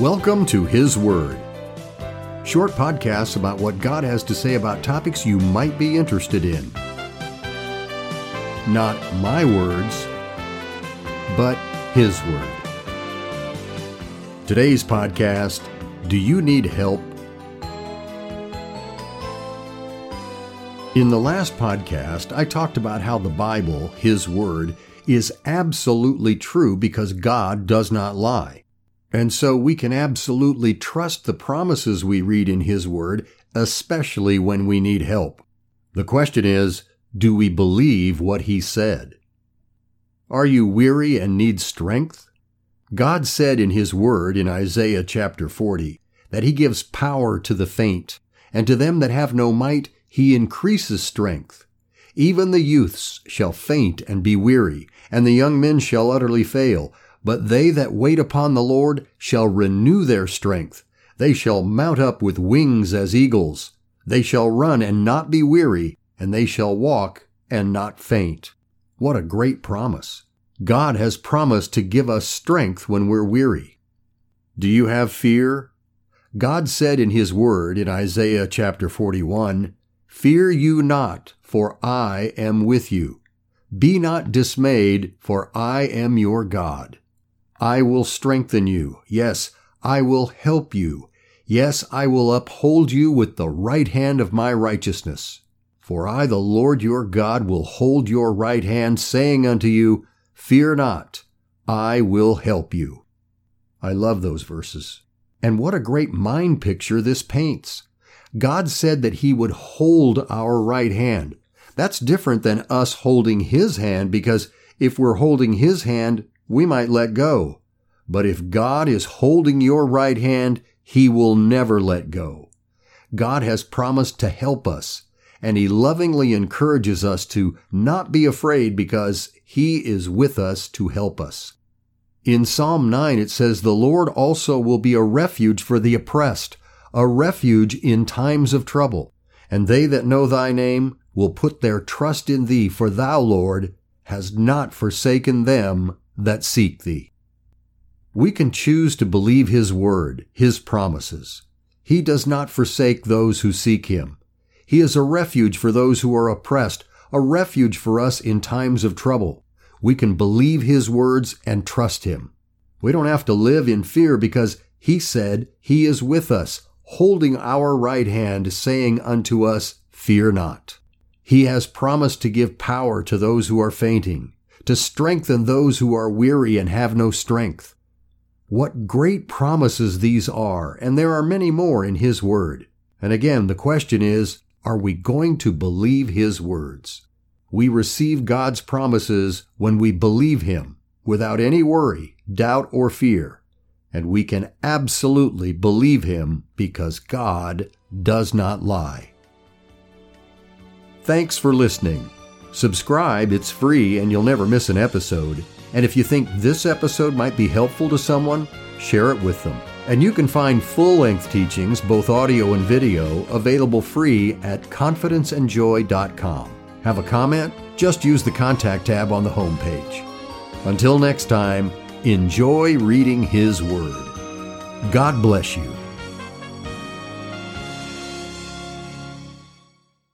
Welcome to His Word. Short podcasts about what God has to say about topics you might be interested in. Not my words, but His Word. Today's podcast Do You Need Help? In the last podcast, I talked about how the Bible, His Word, is absolutely true because God does not lie. And so we can absolutely trust the promises we read in His Word, especially when we need help. The question is, do we believe what He said? Are you weary and need strength? God said in His Word in Isaiah chapter 40 that He gives power to the faint, and to them that have no might He increases strength. Even the youths shall faint and be weary, and the young men shall utterly fail. But they that wait upon the Lord shall renew their strength. They shall mount up with wings as eagles. They shall run and not be weary, and they shall walk and not faint. What a great promise. God has promised to give us strength when we're weary. Do you have fear? God said in His Word in Isaiah chapter 41, Fear you not, for I am with you. Be not dismayed, for I am your God. I will strengthen you. Yes, I will help you. Yes, I will uphold you with the right hand of my righteousness. For I, the Lord your God, will hold your right hand, saying unto you, Fear not, I will help you. I love those verses. And what a great mind picture this paints. God said that He would hold our right hand. That's different than us holding His hand because if we're holding His hand, we might let go. But if God is holding your right hand, He will never let go. God has promised to help us, and He lovingly encourages us to not be afraid because He is with us to help us. In Psalm 9 it says, The Lord also will be a refuge for the oppressed, a refuge in times of trouble. And they that know thy name will put their trust in thee, for thou, Lord, hast not forsaken them that seek thee. We can choose to believe His word, His promises. He does not forsake those who seek Him. He is a refuge for those who are oppressed, a refuge for us in times of trouble. We can believe His words and trust Him. We don't have to live in fear because He said He is with us, holding our right hand, saying unto us, Fear not. He has promised to give power to those who are fainting, to strengthen those who are weary and have no strength. What great promises these are, and there are many more in His Word. And again, the question is, are we going to believe His words? We receive God's promises when we believe Him without any worry, doubt, or fear. And we can absolutely believe Him because God does not lie. Thanks for listening. Subscribe, it's free and you'll never miss an episode. And if you think this episode might be helpful to someone, share it with them. And you can find full length teachings, both audio and video, available free at confidenceandjoy.com. Have a comment? Just use the contact tab on the homepage. Until next time, enjoy reading His Word. God bless you.